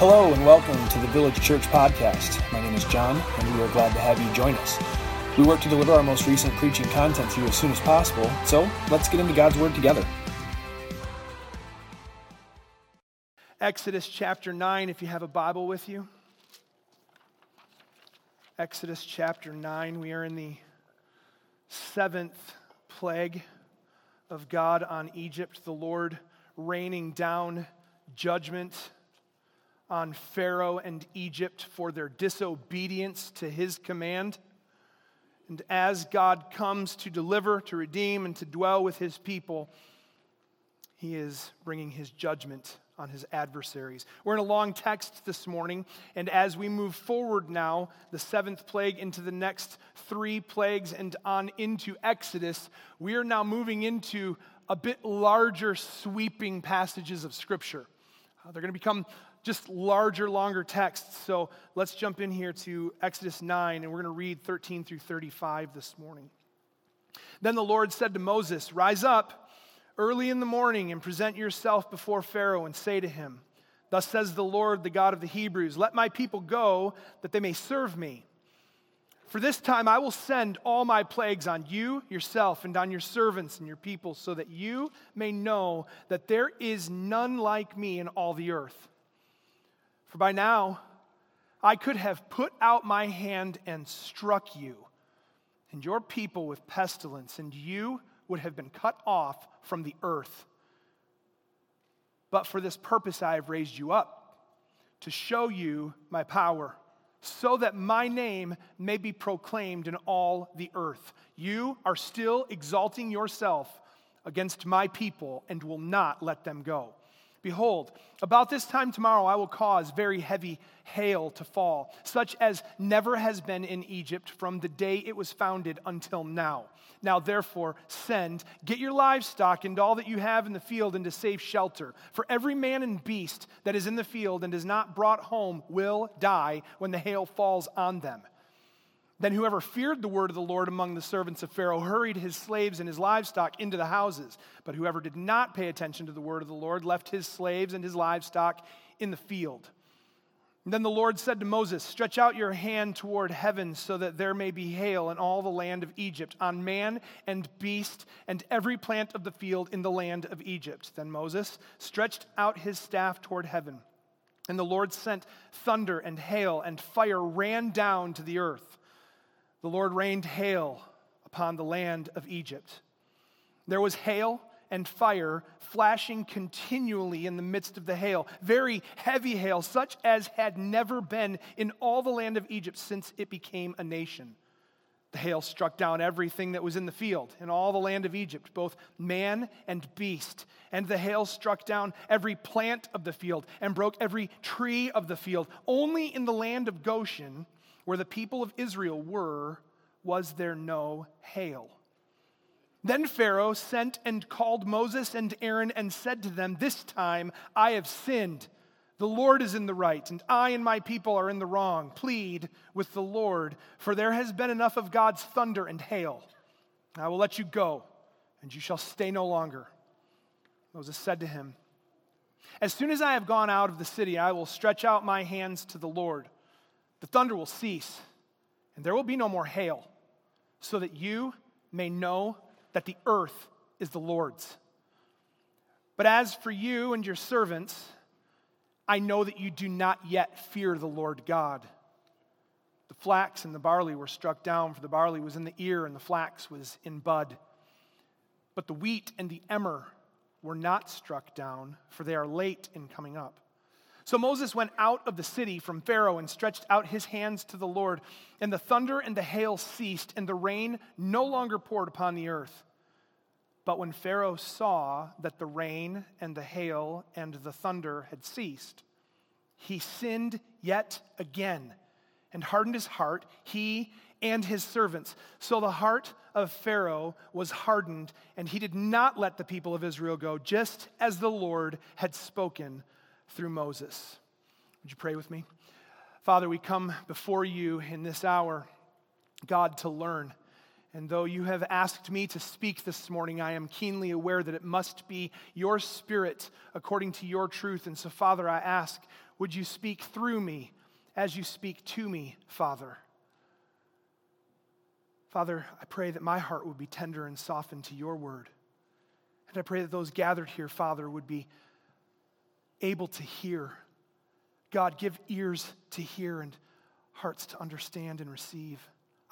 Hello and welcome to the Village Church Podcast. My name is John, and we are glad to have you join us. We work to deliver our most recent preaching content to you as soon as possible, so let's get into God's Word together. Exodus chapter 9, if you have a Bible with you. Exodus chapter 9, we are in the seventh plague of God on Egypt, the Lord raining down judgment on Pharaoh and Egypt for their disobedience to his command. And as God comes to deliver, to redeem, and to dwell with his people, he is bringing his judgment on his adversaries. We're in a long text this morning, and as we move forward now, the seventh plague into the next three plagues and on into Exodus, we are now moving into a bit larger, sweeping passages of Scripture. Uh, they're going to become just larger, longer texts. So let's jump in here to Exodus 9, and we're going to read 13 through 35 this morning. Then the Lord said to Moses, Rise up early in the morning and present yourself before Pharaoh and say to him, Thus says the Lord, the God of the Hebrews, Let my people go that they may serve me. For this time I will send all my plagues on you, yourself, and on your servants and your people, so that you may know that there is none like me in all the earth. For by now I could have put out my hand and struck you and your people with pestilence, and you would have been cut off from the earth. But for this purpose I have raised you up, to show you my power, so that my name may be proclaimed in all the earth. You are still exalting yourself against my people and will not let them go. Behold, about this time tomorrow I will cause very heavy hail to fall, such as never has been in Egypt from the day it was founded until now. Now, therefore, send, get your livestock and all that you have in the field into safe shelter. For every man and beast that is in the field and is not brought home will die when the hail falls on them. Then whoever feared the word of the Lord among the servants of Pharaoh hurried his slaves and his livestock into the houses. But whoever did not pay attention to the word of the Lord left his slaves and his livestock in the field. And then the Lord said to Moses, Stretch out your hand toward heaven so that there may be hail in all the land of Egypt, on man and beast and every plant of the field in the land of Egypt. Then Moses stretched out his staff toward heaven. And the Lord sent thunder and hail, and fire ran down to the earth the Lord rained hail upon the land of Egypt. There was hail and fire flashing continually in the midst of the hail, very heavy hail, such as had never been in all the land of Egypt since it became a nation. The hail struck down everything that was in the field in all the land of Egypt, both man and beast. And the hail struck down every plant of the field and broke every tree of the field. Only in the land of Goshen, where the people of Israel were, was there no hail. Then Pharaoh sent and called Moses and Aaron and said to them, This time I have sinned. The Lord is in the right, and I and my people are in the wrong. Plead with the Lord, for there has been enough of God's thunder and hail. I will let you go, and you shall stay no longer. Moses said to him, As soon as I have gone out of the city, I will stretch out my hands to the Lord the thunder will cease, and there will be no more hail, so that you may know that the earth is the Lord's. But as for you and your servants, I know that you do not yet fear the Lord God. The flax and the barley were struck down, for the barley was in the ear and the flax was in bud. But the wheat and the emmer were not struck down, for they are late in coming up. So Moses went out of the city from Pharaoh and stretched out his hands to the Lord, and the thunder and the hail ceased, and the rain no longer poured upon the earth. But when Pharaoh saw that the rain and the hail and the thunder had ceased, he sinned yet again and hardened his heart, he and his servants. So the heart of Pharaoh was hardened, and he did not let the people of Israel go, just as the Lord had spoken through Moses. Would you pray with me? Father, we come before you in this hour, God, to learn. And though you have asked me to speak this morning, I am keenly aware that it must be your spirit according to your truth. And so, Father, I ask, would you speak through me as you speak to me, Father? Father, I pray that my heart would be tender and softened to your word. And I pray that those gathered here, Father, would be able to hear. God, give ears to hear and hearts to understand and receive,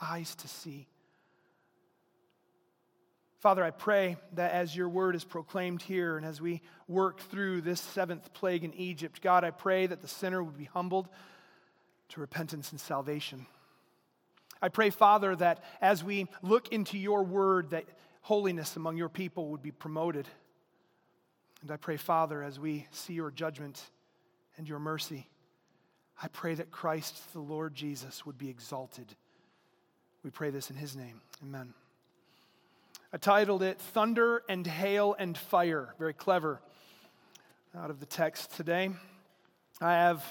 eyes to see. Father, I pray that as your word is proclaimed here and as we work through this seventh plague in Egypt, God, I pray that the sinner would be humbled to repentance and salvation. I pray, Father, that as we look into your word, that holiness among your people would be promoted. And I pray, Father, as we see your judgment and your mercy, I pray that Christ, the Lord Jesus, would be exalted. We pray this in his name. Amen. I titled it Thunder and Hail and Fire. Very clever out of the text today. I have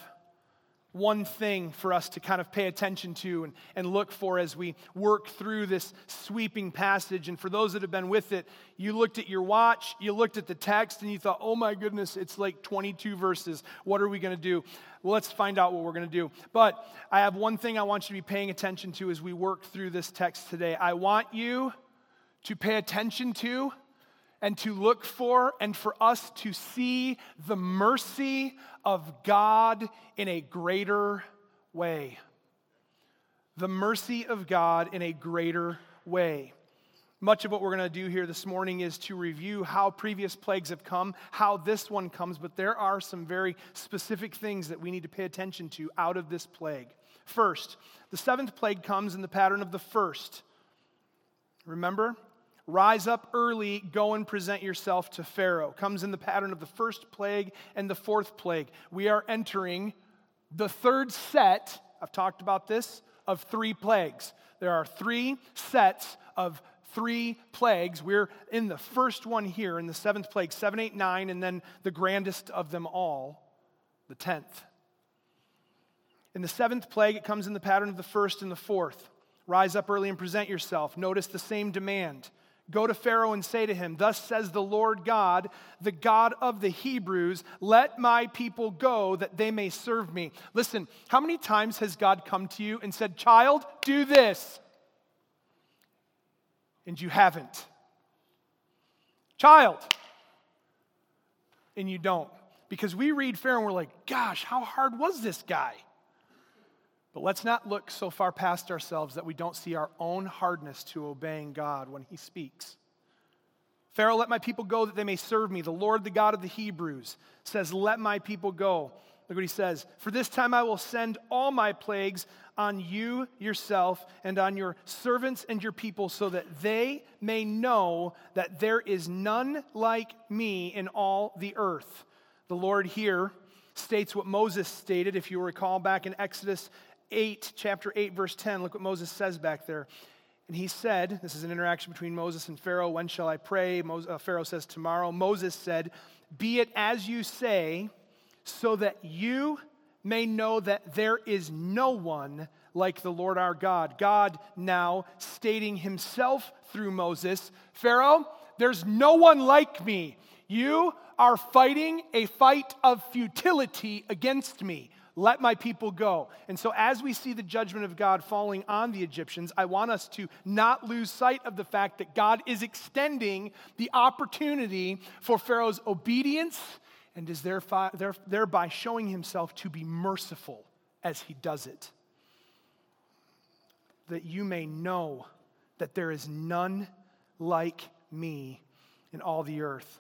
one thing for us to kind of pay attention to and, and look for as we work through this sweeping passage. And for those that have been with it, you looked at your watch, you looked at the text, and you thought, oh my goodness, it's like 22 verses. What are we going to do? Well, let's find out what we're going to do. But I have one thing I want you to be paying attention to as we work through this text today. I want you to pay attention to and to look for, and for us to see the mercy of God in a greater way. The mercy of God in a greater way. Much of what we're going to do here this morning is to review how previous plagues have come, how this one comes, but there are some very specific things that we need to pay attention to out of this plague. First, the seventh plague comes in the pattern of the first. Remember? Rise up early, go and present yourself to Pharaoh. Comes in the pattern of the first plague and the fourth plague. We are entering the third set, I've talked about this, of three plagues. There are three sets of three plagues. We're in the first one here, in the seventh plague, seven, eight, nine, and then the grandest of them all, the tenth. In the seventh plague, it comes in the pattern of the first and the fourth. Rise up early and present yourself. Notice the same demand. Go to Pharaoh and say to him, Thus says the Lord God, the God of the Hebrews, let my people go that they may serve me. Listen, how many times has God come to you and said, Child, do this? And you haven't. Child. And you don't. Because we read Pharaoh and we're like, Gosh, how hard was this guy? But let's not look so far past ourselves that we don't see our own hardness to obeying God when He speaks. Pharaoh, let my people go that they may serve me. The Lord, the God of the Hebrews, says, Let my people go. Look what he says. For this time I will send all my plagues on you yourself and on your servants and your people, so that they may know that there is none like me in all the earth. The Lord here states what Moses stated, if you recall back in Exodus 8, chapter 8, verse 10, look what Moses says back there. And he said, This is an interaction between Moses and Pharaoh. When shall I pray? Moses, uh, Pharaoh says, Tomorrow. Moses said, Be it as you say, so that you may know that there is no one like the Lord our God. God now stating himself through Moses Pharaoh, there's no one like me. You are fighting a fight of futility against me. Let my people go. And so, as we see the judgment of God falling on the Egyptians, I want us to not lose sight of the fact that God is extending the opportunity for Pharaoh's obedience and is thereby showing himself to be merciful as he does it. That you may know that there is none like me in all the earth.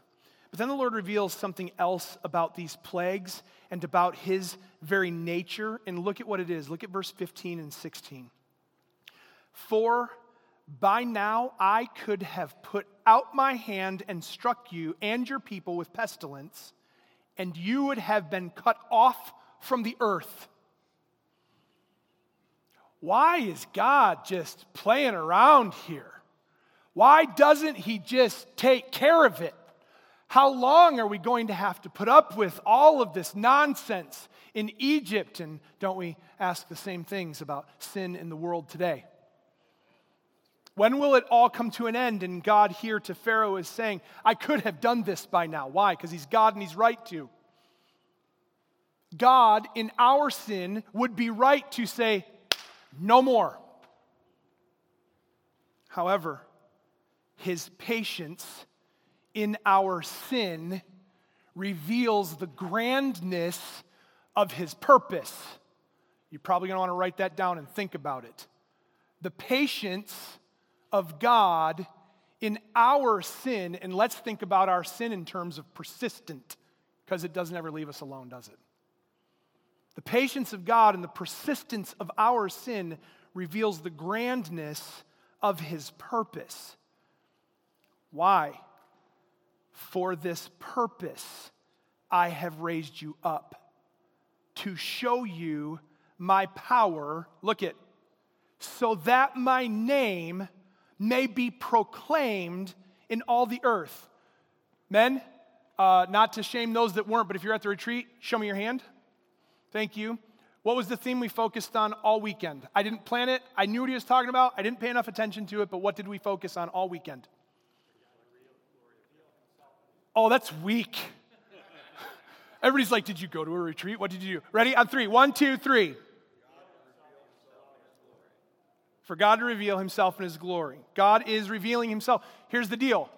But then the Lord reveals something else about these plagues and about his very nature. And look at what it is. Look at verse 15 and 16. For by now I could have put out my hand and struck you and your people with pestilence, and you would have been cut off from the earth. Why is God just playing around here? Why doesn't He just take care of it? How long are we going to have to put up with all of this nonsense in Egypt? And don't we ask the same things about sin in the world today? When will it all come to an end? And God here to Pharaoh is saying, I could have done this by now. Why? Because he's God and he's right to. God, in our sin, would be right to say, no more. However, his patience in our sin reveals the grandness of his purpose. You're probably going to want to write that down and think about it. The patience of God in our sin, and let's think about our sin in terms of persistent, because it doesn't ever leave us alone, does it? The patience of God and the persistence of our sin reveals the grandness of his purpose. Why? For this purpose I have raised you up to show you my power. Look at, so that my name may be proclaimed in all the earth. Men, uh, not to shame those that weren't, but if you're at the retreat, show me your hand. Thank you. What was the theme we focused on all weekend? I didn't plan it. I knew what he was talking about. I didn't pay enough attention to it, but what did we focus on all weekend? Oh, that's weak. Everybody's like, Did you go to a retreat? What did you do? Ready? On three. One, two, three. For God to reveal himself in his glory. God is revealing himself. Here's the deal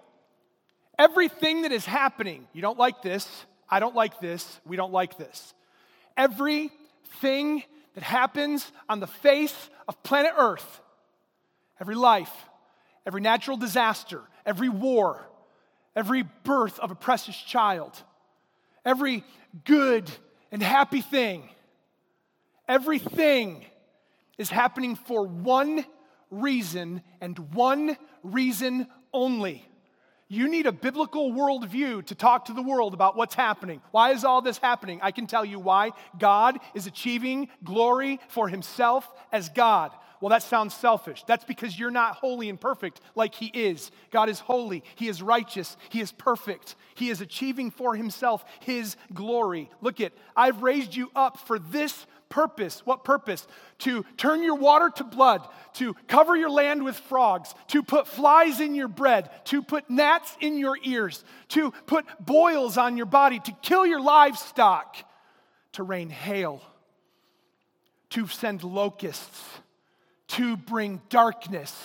everything that is happening, you don't like this, I don't like this, we don't like this. Everything that happens on the face of planet Earth, every life, every natural disaster, every war, every birth of a precious child, every good and happy thing, everything is happening for one reason and one reason only. You need a biblical worldview to talk to the world about what's happening. Why is all this happening? I can tell you why. God is achieving glory for himself as God. Well, that sounds selfish. That's because you're not holy and perfect like He is. God is holy, He is righteous, He is perfect. He is achieving for Himself His glory. Look at, I've raised you up for this purpose. What purpose? To turn your water to blood, to cover your land with frogs, to put flies in your bread, to put gnats in your ears, to put boils on your body, to kill your livestock, to rain hail, to send locusts to bring darkness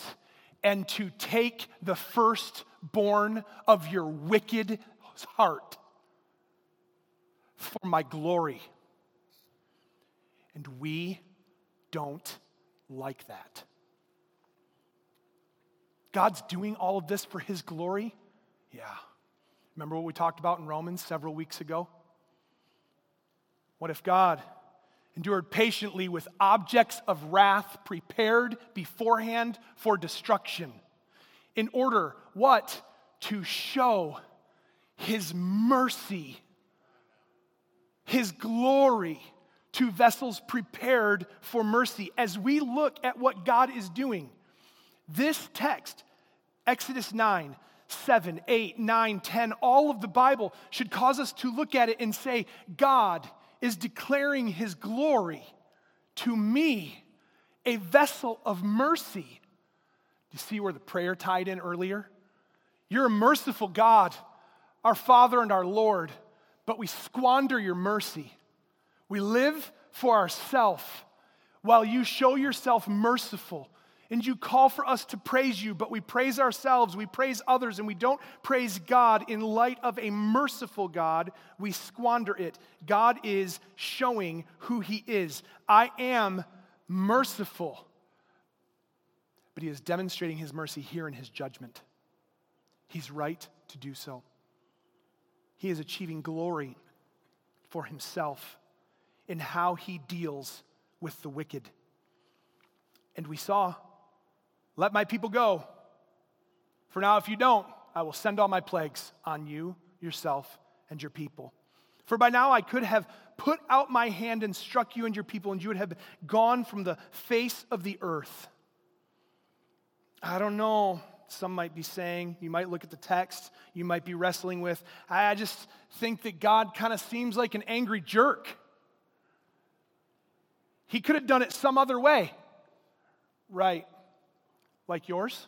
and to take the firstborn of your wicked heart for my glory. And we don't like that. God's doing all of this for his glory? Yeah. Remember what we talked about in Romans several weeks ago? What if God endured patiently with objects of wrath prepared beforehand for destruction, in order what? To show his mercy, his glory to vessels prepared for mercy. As we look at what God is doing, this text, Exodus 9, 7, 8, 9, 10, all of the Bible should cause us to look at it and say, God is declaring his glory to me, a vessel of mercy. You see where the prayer tied in earlier? You're a merciful God, our Father and our Lord, but we squander your mercy. We live for ourselves while you show yourself merciful and you call for us to praise you, but we praise ourselves, we praise others, and we don't praise God in light of a merciful God. We squander it. God is showing who He is. I am merciful, but He is demonstrating His mercy here in His judgment. He's right to do so. He is achieving glory for Himself in how He deals with the wicked. And we saw let my people go. For now, if you don't, I will send all my plagues on you, yourself, and your people. For by now I could have put out my hand and struck you and your people, and you would have gone from the face of the earth. I don't know. Some might be saying, you might look at the text, you might be wrestling with, I just think that God kind of seems like an angry jerk. He could have done it some other way. Right like yours?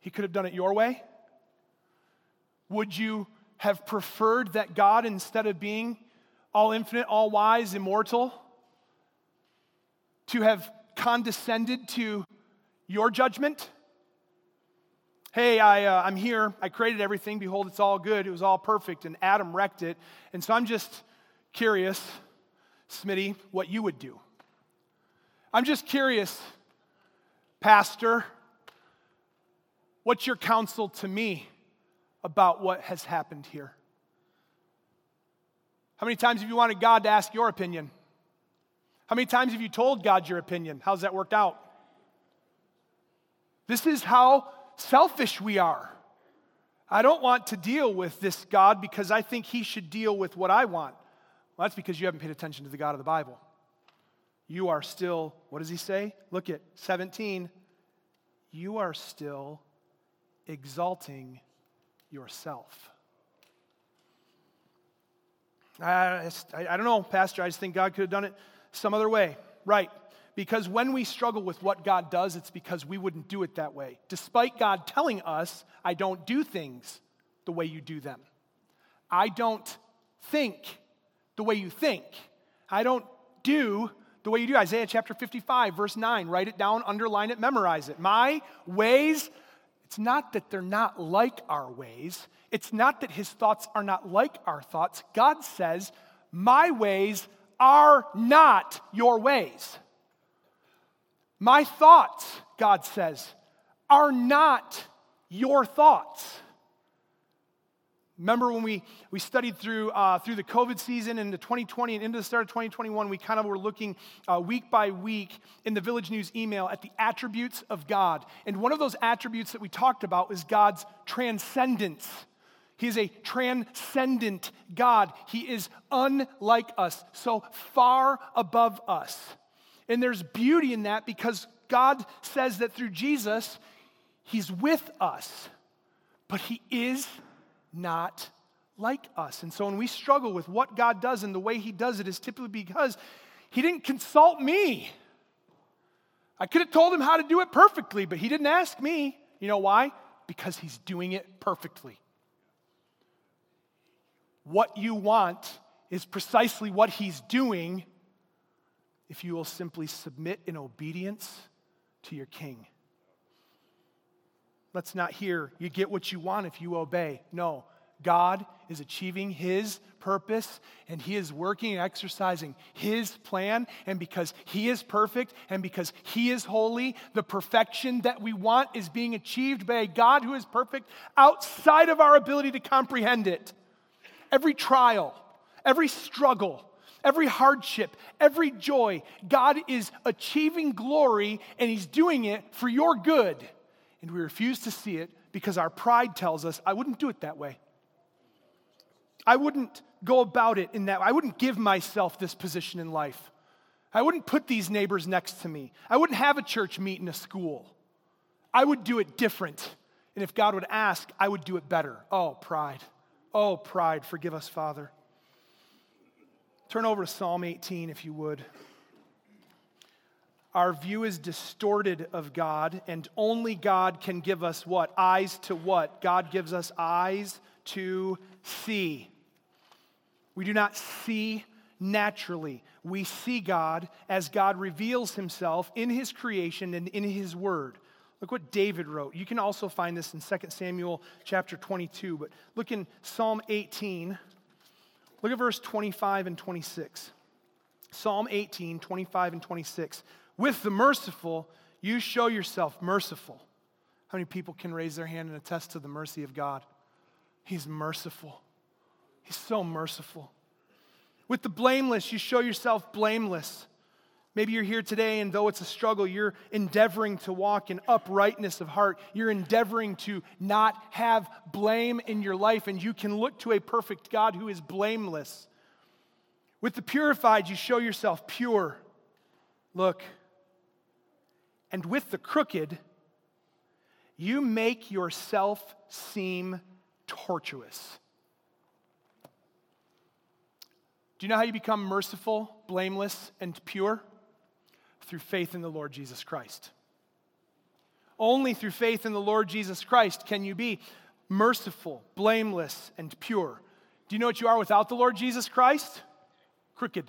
He could have done it your way? Would you have preferred that God, instead of being all infinite, all wise, immortal, to have condescended to your judgment? Hey, I, uh, I'm here. I created everything. Behold, it's all good. It was all perfect, and Adam wrecked it. And so I'm just curious, Smitty, what you would do. I'm just curious, Pastor, what's your counsel to me about what has happened here? How many times have you wanted God to ask your opinion? How many times have you told God your opinion? How's that worked out? This is how selfish we are. I don't want to deal with this God because I think he should deal with what I want. Well, that's because you haven't paid attention to the God of the Bible. You are still, what does he say? Look at 17. You are still exalting yourself. I, I, I don't know, Pastor. I just think God could have done it some other way. Right. Because when we struggle with what God does, it's because we wouldn't do it that way. Despite God telling us, I don't do things the way you do them. I don't think the way you think. I don't do the way you do. Isaiah chapter 55, verse 9. Write it down, underline it, memorize it. My ways, it's not that they're not like our ways, it's not that his thoughts are not like our thoughts. God says, My ways are not your ways. My thoughts, God says, are not your thoughts. Remember when we, we studied through, uh, through the COVID season into 2020 and into the start of 2021, we kind of were looking uh, week by week in the Village News email at the attributes of God. And one of those attributes that we talked about was God's transcendence. He is a transcendent God. He is unlike us, so far above us. And there's beauty in that because God says that through Jesus, He's with us, but He is not like us. And so when we struggle with what God does and the way He does it is typically because He didn't consult me. I could have told Him how to do it perfectly, but He didn't ask me. You know why? Because He's doing it perfectly. What you want is precisely what He's doing if you will simply submit in obedience to your King. Let's not hear you get what you want if you obey. No, God is achieving His purpose and He is working and exercising His plan. And because He is perfect and because He is holy, the perfection that we want is being achieved by a God who is perfect outside of our ability to comprehend it. Every trial, every struggle, every hardship, every joy, God is achieving glory and He's doing it for your good and we refuse to see it because our pride tells us, I wouldn't do it that way. I wouldn't go about it in that I wouldn't give myself this position in life. I wouldn't put these neighbors next to me. I wouldn't have a church meet in a school. I would do it different. And if God would ask, I would do it better. Oh, pride. Oh, pride. Forgive us, Father. Turn over to Psalm 18, if you would our view is distorted of God, and only God can give us what? Eyes to what? God gives us eyes to see. We do not see naturally. We see God as God reveals himself in his creation and in his word. Look what David wrote. You can also find this in 2 Samuel chapter 22, but look in Psalm 18. Look at verse 25 and 26. Psalm 18, 25 and 26. With the merciful, you show yourself merciful. How many people can raise their hand and attest to the mercy of God? He's merciful. He's so merciful. With the blameless, you show yourself blameless. Maybe you're here today, and though it's a struggle, you're endeavoring to walk in uprightness of heart. You're endeavoring to not have blame in your life, and you can look to a perfect God who is blameless. With the purified, you show yourself pure. Look, and with the crooked, you make yourself seem tortuous. Do you know how you become merciful, blameless, and pure? Through faith in the Lord Jesus Christ. Only through faith in the Lord Jesus Christ can you be merciful, blameless, and pure. Do you know what you are without the Lord Jesus Christ? crooked.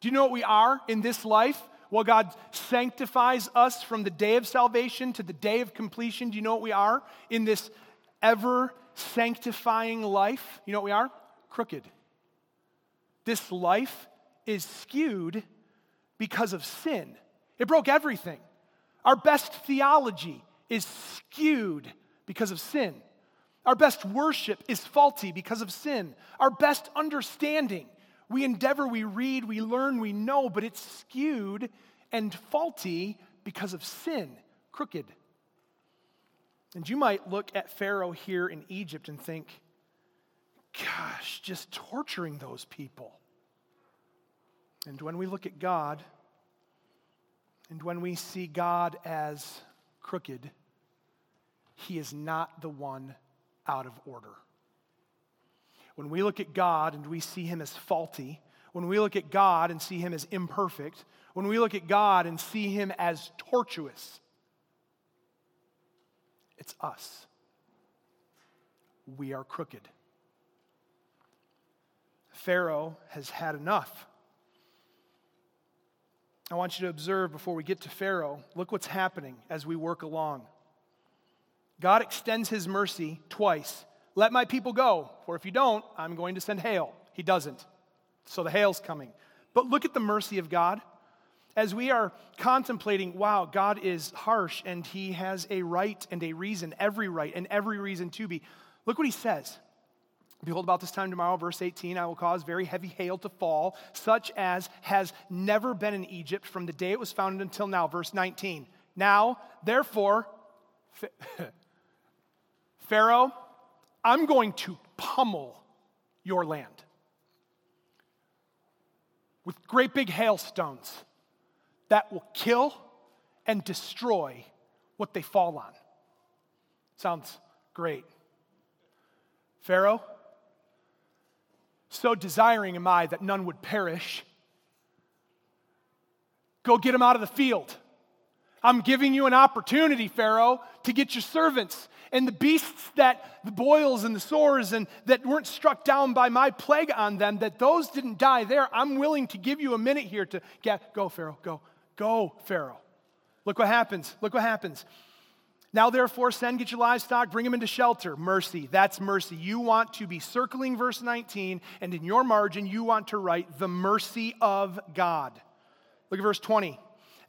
Do you know what we are in this life? Well, God sanctifies us from the day of salvation to the day of completion. Do you know what we are in this ever sanctifying life? You know what we are? Crooked. This life is skewed because of sin. It broke everything. Our best theology is skewed because of sin. Our best worship is faulty because of sin. Our best understanding, we endeavor, we read, we learn, we know, but it's skewed and faulty because of sin, crooked. And you might look at Pharaoh here in Egypt and think, gosh, just torturing those people. And when we look at God, and when we see God as crooked, he is not the one out of order. When we look at God and we see him as faulty, when we look at God and see him as imperfect, when we look at God and see him as tortuous, it's us. We are crooked. Pharaoh has had enough. I want you to observe before we get to Pharaoh, look what's happening as we work along. God extends his mercy twice. Let my people go, for if you don't, I'm going to send hail. He doesn't. So the hail's coming. But look at the mercy of God. As we are contemplating, wow, God is harsh and he has a right and a reason, every right and every reason to be. Look what he says. Behold, about this time tomorrow, verse 18, I will cause very heavy hail to fall, such as has never been in Egypt from the day it was founded until now. Verse 19. Now, therefore, Pharaoh, I'm going to pummel your land with great big hailstones that will kill and destroy what they fall on. Sounds great. Pharaoh, so desiring am I that none would perish. Go get them out of the field. I'm giving you an opportunity, Pharaoh, to get your servants and the beasts that the boils and the sores and that weren't struck down by my plague on them, that those didn't die there. I'm willing to give you a minute here to get, go, Pharaoh, go, go, Pharaoh. Look what happens. Look what happens. Now, therefore, send, get your livestock, bring them into shelter. Mercy. That's mercy. You want to be circling verse 19, and in your margin, you want to write the mercy of God. Look at verse 20.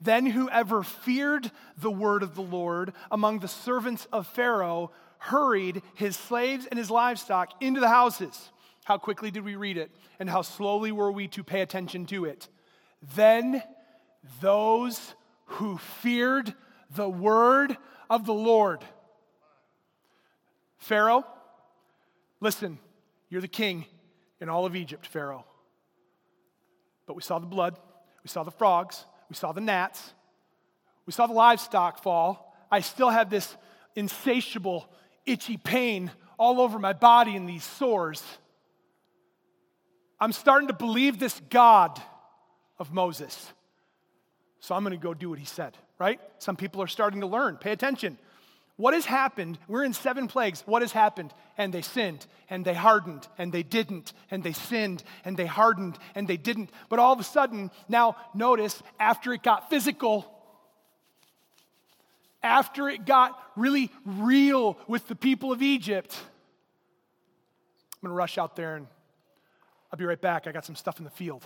Then whoever feared the word of the Lord among the servants of Pharaoh hurried his slaves and his livestock into the houses. How quickly did we read it? And how slowly were we to pay attention to it? Then those who feared the word of the Lord. Pharaoh, listen, you're the king in all of Egypt, Pharaoh. But we saw the blood, we saw the frogs, we saw the gnats, we saw the livestock fall. I still have this insatiable, itchy pain all over my body and these sores. I'm starting to believe this God of Moses. So I'm going to go do what he said, right? Some people are starting to learn. Pay attention. What has happened? We're in seven plagues. What has happened? And they sinned, and they hardened, and they didn't, and they sinned, and they hardened, and they didn't. But all of a sudden, now notice, after it got physical, after it got really real with the people of Egypt, I'm gonna rush out there and I'll be right back. I got some stuff in the field.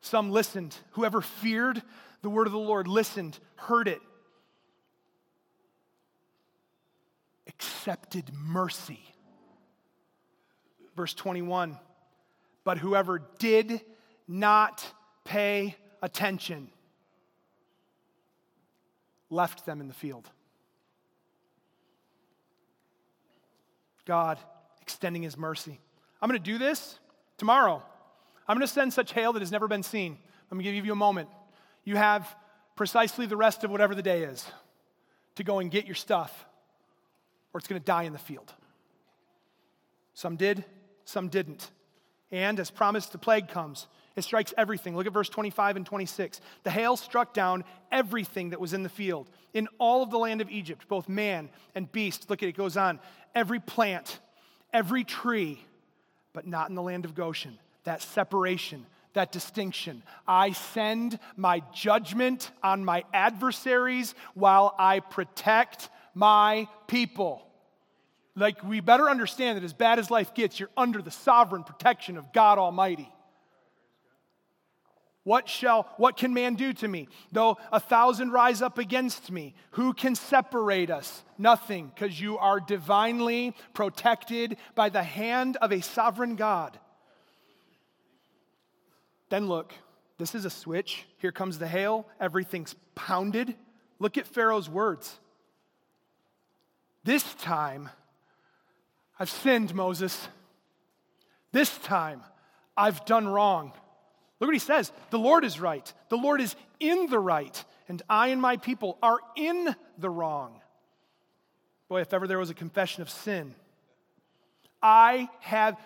Some listened. Whoever feared the word of the Lord listened, heard it, accepted mercy. Verse 21 But whoever did not pay attention left them in the field. God extending his mercy. I'm going to do this tomorrow. I'm going to send such hail that has never been seen. Let me give you a moment. You have precisely the rest of whatever the day is to go and get your stuff or it's going to die in the field. Some did, some didn't. And as promised, the plague comes. It strikes everything. Look at verse 25 and 26. The hail struck down everything that was in the field, in all of the land of Egypt, both man and beast. Look at it, it goes on. Every plant, every tree, but not in the land of Goshen. that separation, that distinction. I send my judgment on my adversaries while I protect my people. Like, we better understand that as bad as life gets, you're under the sovereign protection of God Almighty. What shall, what can man do to me? Though a thousand rise up against me, who can separate us? Nothing, because you are divinely protected by the hand of a sovereign God. Then look, this is a switch. Here comes the hail, everything's pounded. Look at Pharaoh's words. This time, I've sinned, Moses. This time, I've done wrong. Look what he says The Lord is right. The Lord is in the right, and I and my people are in the wrong. Boy, if ever there was a confession of sin, I have.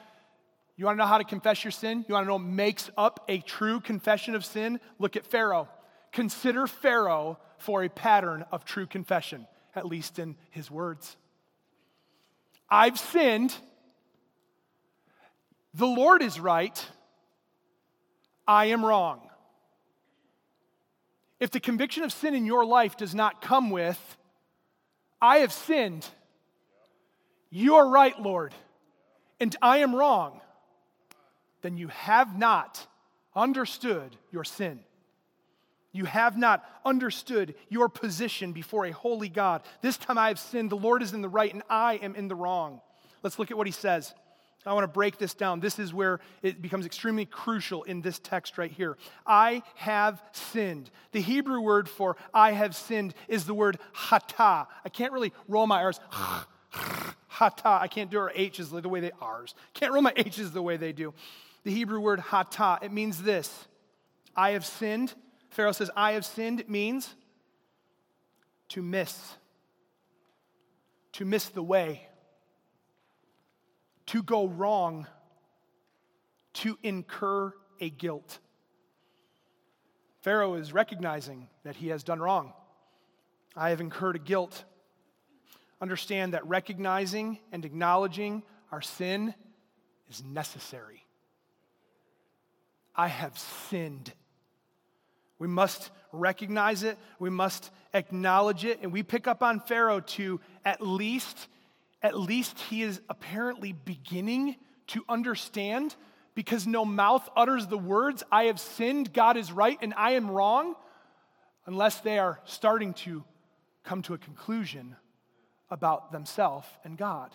You want to know how to confess your sin? You want to know what makes up a true confession of sin? Look at Pharaoh. Consider Pharaoh for a pattern of true confession, at least in his words. I've sinned. The Lord is right. I am wrong. If the conviction of sin in your life does not come with, I have sinned, you are right, Lord, and I am wrong, then you have not understood your sin. You have not understood your position before a holy God. This time I have sinned. The Lord is in the right and I am in the wrong. Let's look at what he says. I want to break this down. This is where it becomes extremely crucial in this text right here. I have sinned. The Hebrew word for I have sinned is the word hata. I can't really roll my R's. hata. I can't do our H's the way they R's. Can't roll my H's the way they do. The Hebrew word hata, it means this I have sinned. Pharaoh says, I have sinned means to miss, to miss the way to go wrong, to incur a guilt. Pharaoh is recognizing that he has done wrong. I have incurred a guilt. Understand that recognizing and acknowledging our sin is necessary. I have sinned. We must recognize it, we must acknowledge it, and we pick up on Pharaoh to at least at least he is apparently beginning to understand because no mouth utters the words, I have sinned, God is right, and I am wrong, unless they are starting to come to a conclusion about themselves and God.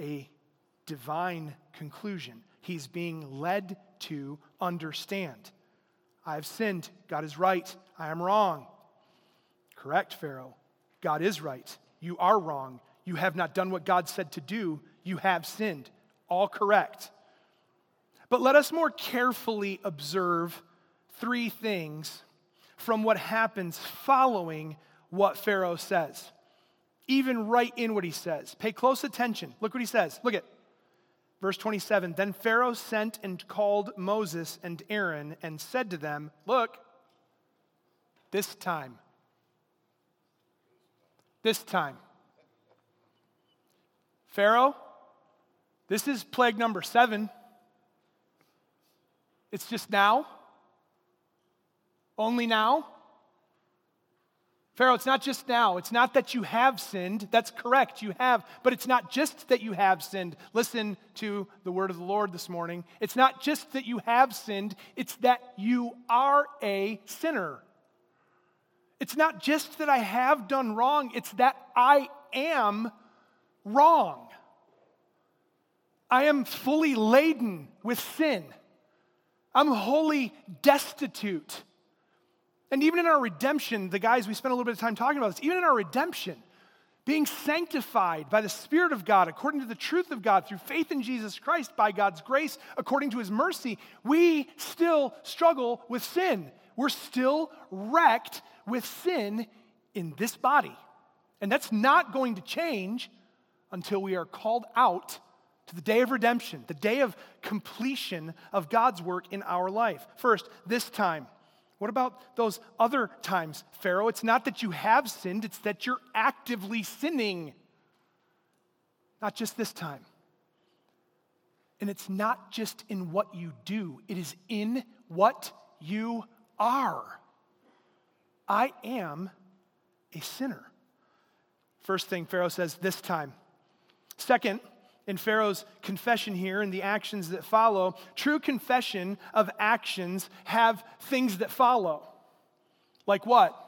A divine conclusion. He's being led to understand. I have sinned. God is right. I am wrong. Correct, Pharaoh. God is right. You are wrong. You have not done what God said to do. You have sinned. All correct. But let us more carefully observe three things from what happens following what Pharaoh says. Even right in what he says. Pay close attention. Look what he says. Look at verse 27. Then Pharaoh sent and called Moses and Aaron and said to them, Look, this time, this time, Pharaoh, this is plague number seven. It's just now. Only now. Pharaoh, it's not just now. It's not that you have sinned. That's correct, you have. But it's not just that you have sinned. Listen to the word of the Lord this morning. It's not just that you have sinned, it's that you are a sinner. It's not just that I have done wrong, it's that I am wrong. I am fully laden with sin. I'm wholly destitute. And even in our redemption, the guys, we spent a little bit of time talking about this, even in our redemption, being sanctified by the Spirit of God, according to the truth of God, through faith in Jesus Christ, by God's grace, according to His mercy, we still struggle with sin. We're still wrecked with sin in this body. And that's not going to change until we are called out to the day of redemption, the day of completion of God's work in our life. First, this time. What about those other times, Pharaoh? It's not that you have sinned, it's that you're actively sinning. Not just this time. And it's not just in what you do, it is in what you are. I am a sinner. First thing Pharaoh says this time. Second, in Pharaoh's confession here and the actions that follow, true confession of actions have things that follow. Like what?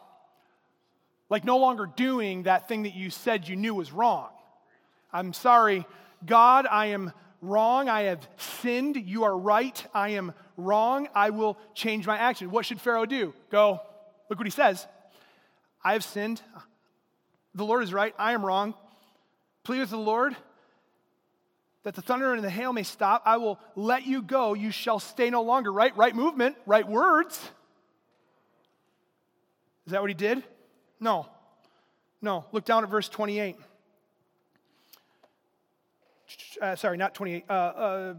Like no longer doing that thing that you said you knew was wrong. I'm sorry, God, I am wrong. I have sinned. You are right. I am wrong. I will change my action. What should Pharaoh do? Go, look what he says. I have sinned. The Lord is right. I am wrong. Plead with the Lord that the thunder and the hail may stop. I will let you go. You shall stay no longer. Right? Right movement, right words. Is that what he did? No. No. Look down at verse 28. Uh, sorry, not 28. Uh, uh,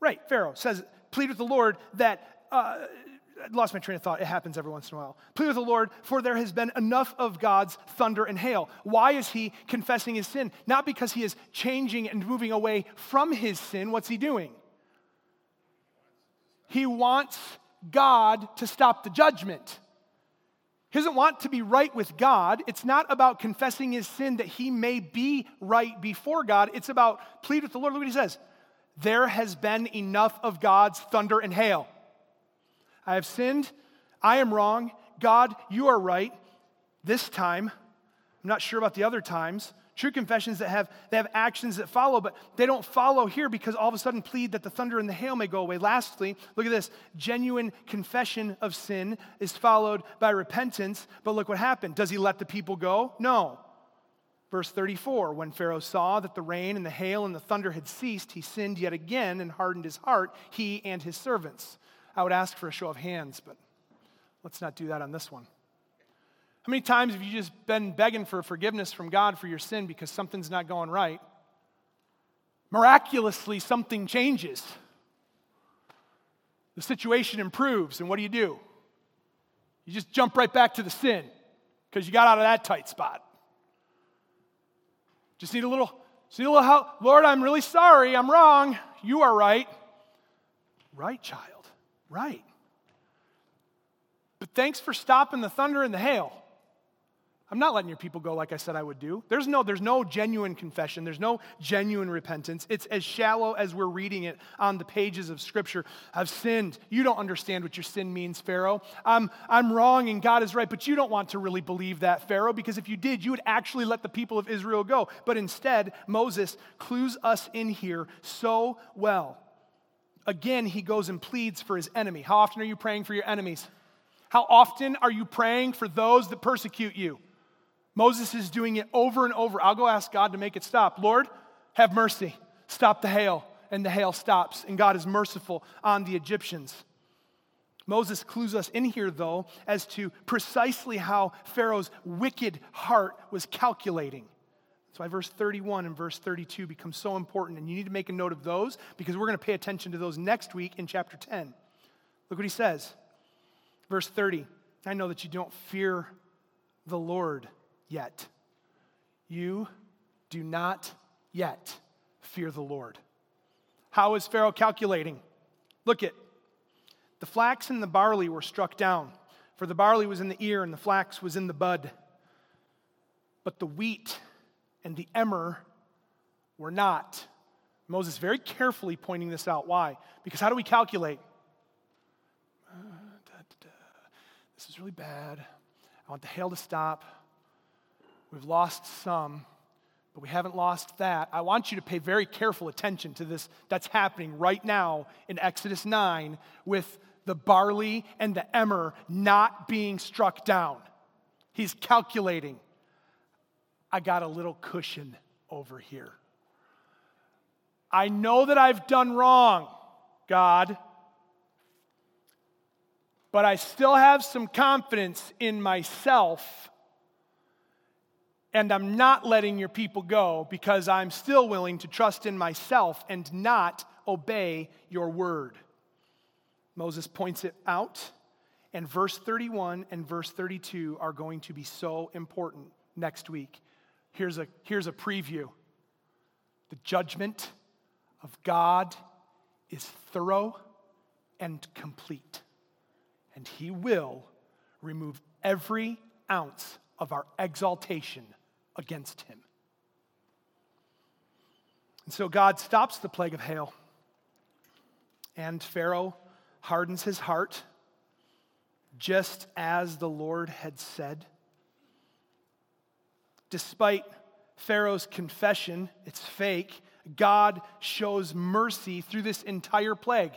right, Pharaoh says, plead with the Lord that. Lost my train of thought. It happens every once in a while. Plead with the Lord, for there has been enough of God's thunder and hail. Why is he confessing his sin? Not because he is changing and moving away from his sin. What's he doing? He wants God to stop the judgment. He doesn't want to be right with God. It's not about confessing his sin that he may be right before God. It's about plead with the Lord. Look what he says. There has been enough of God's thunder and hail. I have sinned. I am wrong. God, you are right. This time, I'm not sure about the other times. True confessions that have, they have actions that follow, but they don't follow here because all of a sudden plead that the thunder and the hail may go away. Lastly, look at this genuine confession of sin is followed by repentance, but look what happened. Does he let the people go? No. Verse 34 When Pharaoh saw that the rain and the hail and the thunder had ceased, he sinned yet again and hardened his heart, he and his servants. I would ask for a show of hands, but let's not do that on this one. How many times have you just been begging for forgiveness from God for your sin because something's not going right? Miraculously, something changes. The situation improves, and what do you do? You just jump right back to the sin because you got out of that tight spot. Just need a little, just need a little help. Lord, I'm really sorry. I'm wrong. You are right. Right, child. Right. But thanks for stopping the thunder and the hail. I'm not letting your people go like I said I would do. There's no, there's no genuine confession. There's no genuine repentance. It's as shallow as we're reading it on the pages of Scripture. I've sinned. You don't understand what your sin means, Pharaoh. I'm, I'm wrong and God is right, but you don't want to really believe that, Pharaoh, because if you did, you would actually let the people of Israel go. But instead, Moses clues us in here so well. Again, he goes and pleads for his enemy. How often are you praying for your enemies? How often are you praying for those that persecute you? Moses is doing it over and over. I'll go ask God to make it stop. Lord, have mercy. Stop the hail. And the hail stops. And God is merciful on the Egyptians. Moses clues us in here, though, as to precisely how Pharaoh's wicked heart was calculating. That's why verse 31 and verse 32 become so important. And you need to make a note of those because we're going to pay attention to those next week in chapter 10. Look what he says. Verse 30 I know that you don't fear the Lord yet. You do not yet fear the Lord. How is Pharaoh calculating? Look at the flax and the barley were struck down, for the barley was in the ear and the flax was in the bud. But the wheat and the emmer were not. Moses very carefully pointing this out. Why? Because how do we calculate? This is really bad. I want the hail to stop. We've lost some, but we haven't lost that. I want you to pay very careful attention to this that's happening right now in Exodus 9 with the barley and the emmer not being struck down. He's calculating. I got a little cushion over here. I know that I've done wrong, God, but I still have some confidence in myself and I'm not letting your people go because I'm still willing to trust in myself and not obey your word. Moses points it out, and verse 31 and verse 32 are going to be so important next week. Here's a, here's a preview the judgment of God is thorough and complete, and He will remove every ounce of our exaltation against Him. And so God stops the plague of hail, and Pharaoh hardens his heart, just as the Lord had said. Despite Pharaoh's confession, it's fake, God shows mercy through this entire plague.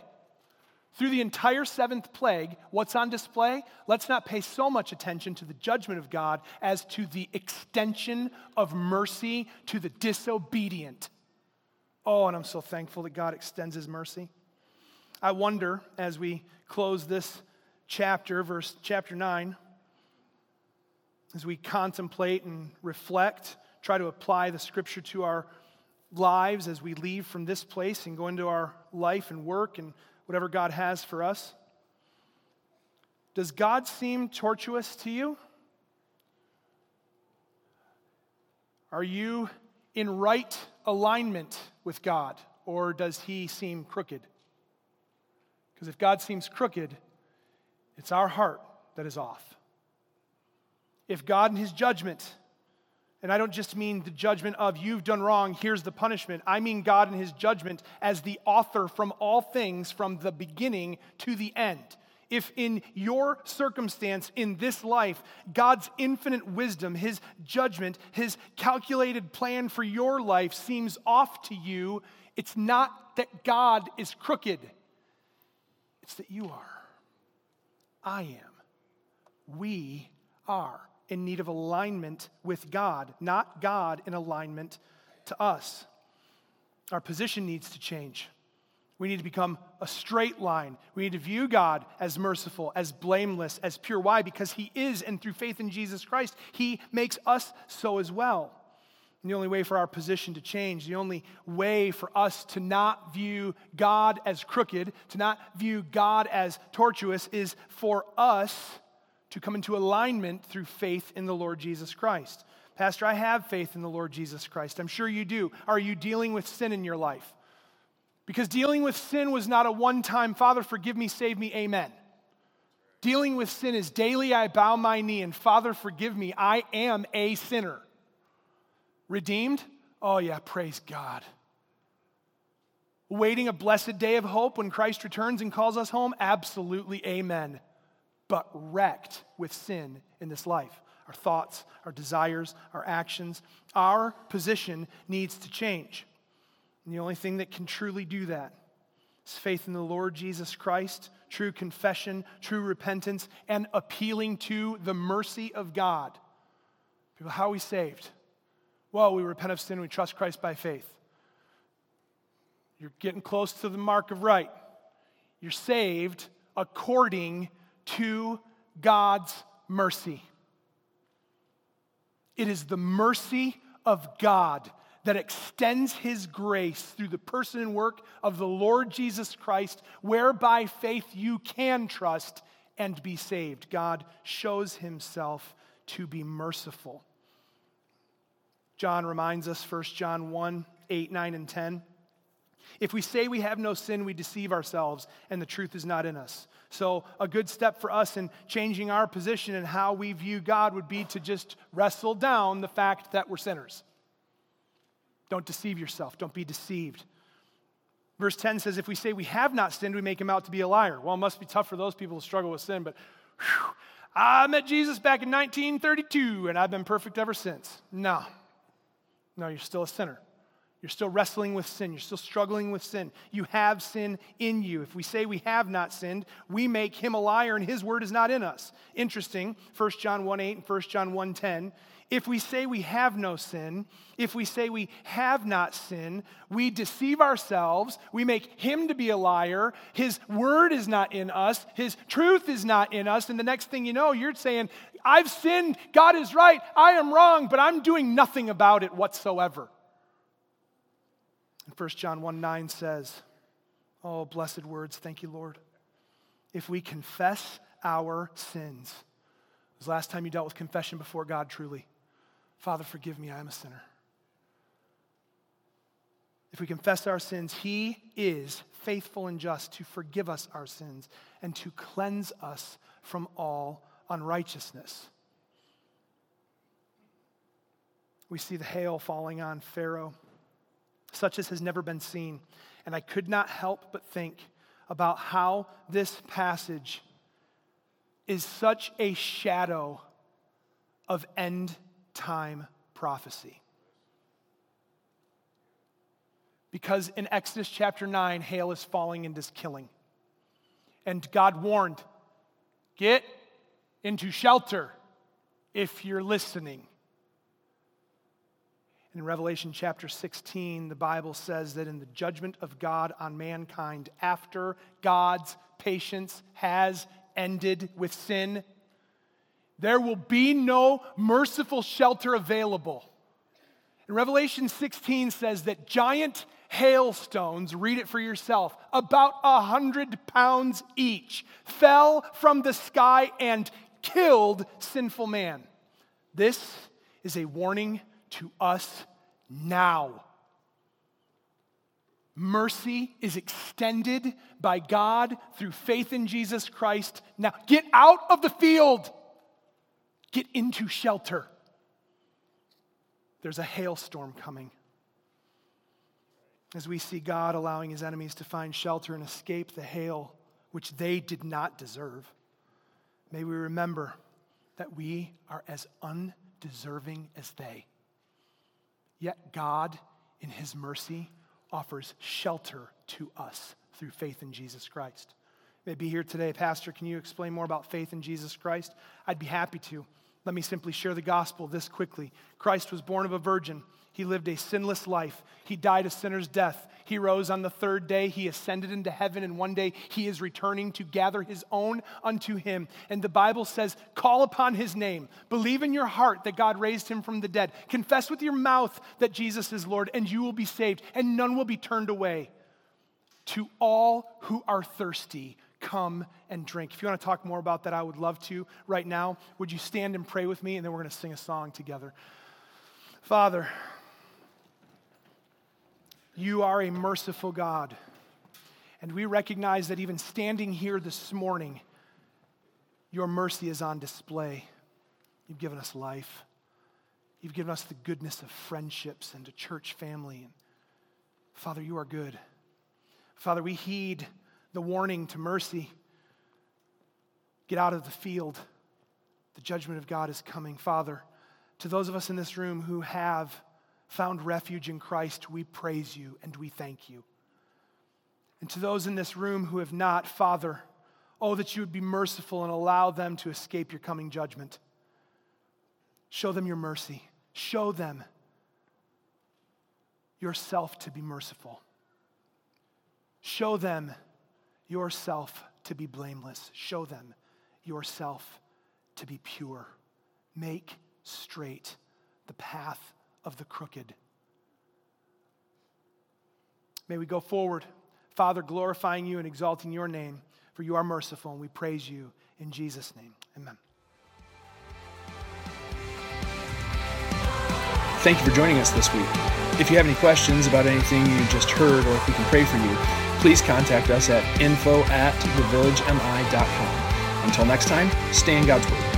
Through the entire seventh plague, what's on display? Let's not pay so much attention to the judgment of God as to the extension of mercy to the disobedient. Oh, and I'm so thankful that God extends his mercy. I wonder as we close this chapter, verse chapter 9, as we contemplate and reflect, try to apply the scripture to our lives as we leave from this place and go into our life and work and whatever God has for us. Does God seem tortuous to you? Are you in right alignment with God, or does he seem crooked? Because if God seems crooked, it's our heart that is off. If God in his judgment and I don't just mean the judgment of you've done wrong, here's the punishment. I mean God in his judgment as the author from all things from the beginning to the end. If in your circumstance in this life, God's infinite wisdom, his judgment, his calculated plan for your life seems off to you, it's not that God is crooked, it's that you are. I am. We are in need of alignment with God, not God in alignment to us. Our position needs to change. We need to become a straight line. We need to view God as merciful, as blameless, as pure. Why? Because He is, and through faith in Jesus Christ, He makes us so as well. And the only way for our position to change, the only way for us to not view God as crooked, to not view God as tortuous, is for us to come into alignment through faith in the Lord Jesus Christ. Pastor, I have faith in the Lord Jesus Christ. I'm sure you do. Are you dealing with sin in your life? Because dealing with sin was not a one time, Father, forgive me, save me, amen. Dealing with sin is daily I bow my knee and Father, forgive me, I am a sinner. Redeemed? Oh, yeah, praise God. Waiting a blessed day of hope when Christ returns and calls us home? Absolutely, amen but wrecked with sin in this life. Our thoughts, our desires, our actions, our position needs to change. And the only thing that can truly do that is faith in the Lord Jesus Christ, true confession, true repentance, and appealing to the mercy of God. People, how are we saved? Well, we repent of sin, we trust Christ by faith. You're getting close to the mark of right. You're saved according to God's mercy. It is the mercy of God that extends his grace through the person and work of the Lord Jesus Christ, whereby faith you can trust and be saved. God shows himself to be merciful. John reminds us, 1 John 1 8, 9, and 10. If we say we have no sin, we deceive ourselves, and the truth is not in us. So, a good step for us in changing our position and how we view God would be to just wrestle down the fact that we're sinners. Don't deceive yourself, don't be deceived. Verse 10 says, If we say we have not sinned, we make him out to be a liar. Well, it must be tough for those people who struggle with sin, but whew, I met Jesus back in 1932 and I've been perfect ever since. No, no, you're still a sinner. You're still wrestling with sin. You're still struggling with sin. You have sin in you. If we say we have not sinned, we make him a liar and his word is not in us. Interesting, 1 John 1 8 and 1 John 1 10. If we say we have no sin, if we say we have not sinned, we deceive ourselves. We make him to be a liar. His word is not in us. His truth is not in us. And the next thing you know, you're saying, I've sinned. God is right. I am wrong, but I'm doing nothing about it whatsoever. And 1 John 1 9 says, Oh, blessed words. Thank you, Lord. If we confess our sins, was the last time you dealt with confession before God truly? Father, forgive me, I am a sinner. If we confess our sins, He is faithful and just to forgive us our sins and to cleanse us from all unrighteousness. We see the hail falling on Pharaoh, such as has never been seen. And I could not help but think about how this passage is such a shadow of end time prophecy. Because in Exodus chapter 9, hail is falling and is killing. And God warned, get into shelter if you're listening. In Revelation chapter 16, the Bible says that in the judgment of God on mankind, after God's patience has ended with sin, there will be no merciful shelter available. And Revelation 16 says that giant hailstones, read it for yourself, about a hundred pounds each, fell from the sky and killed sinful man. This is a warning to us now. Mercy is extended by God through faith in Jesus Christ. Now, get out of the field, get into shelter. There's a hailstorm coming as we see God allowing his enemies to find shelter and escape the hail which they did not deserve, may we remember that we are as undeserving as they. Yet God, in his mercy, offers shelter to us through faith in Jesus Christ. May be here today, Pastor. Can you explain more about faith in Jesus Christ? I'd be happy to. Let me simply share the gospel this quickly. Christ was born of a virgin. He lived a sinless life. He died a sinner's death. He rose on the third day. He ascended into heaven, and one day he is returning to gather his own unto him. And the Bible says, Call upon his name. Believe in your heart that God raised him from the dead. Confess with your mouth that Jesus is Lord, and you will be saved, and none will be turned away. To all who are thirsty, come and drink. If you want to talk more about that, I would love to right now. Would you stand and pray with me, and then we're going to sing a song together. Father, you are a merciful God. And we recognize that even standing here this morning, your mercy is on display. You've given us life. You've given us the goodness of friendships and a church family. And Father, you are good. Father, we heed the warning to mercy. Get out of the field. The judgment of God is coming. Father, to those of us in this room who have found refuge in Christ, we praise you and we thank you. And to those in this room who have not, Father, oh, that you would be merciful and allow them to escape your coming judgment. Show them your mercy. Show them yourself to be merciful. Show them yourself to be blameless. Show them yourself to be pure. Make straight the path of the crooked. May we go forward, Father, glorifying you and exalting your name, for you are merciful, and we praise you in Jesus' name. Amen. Thank you for joining us this week. If you have any questions about anything you just heard or if we can pray for you, please contact us at info at thevillagemi.com. Until next time, stay in God's Word.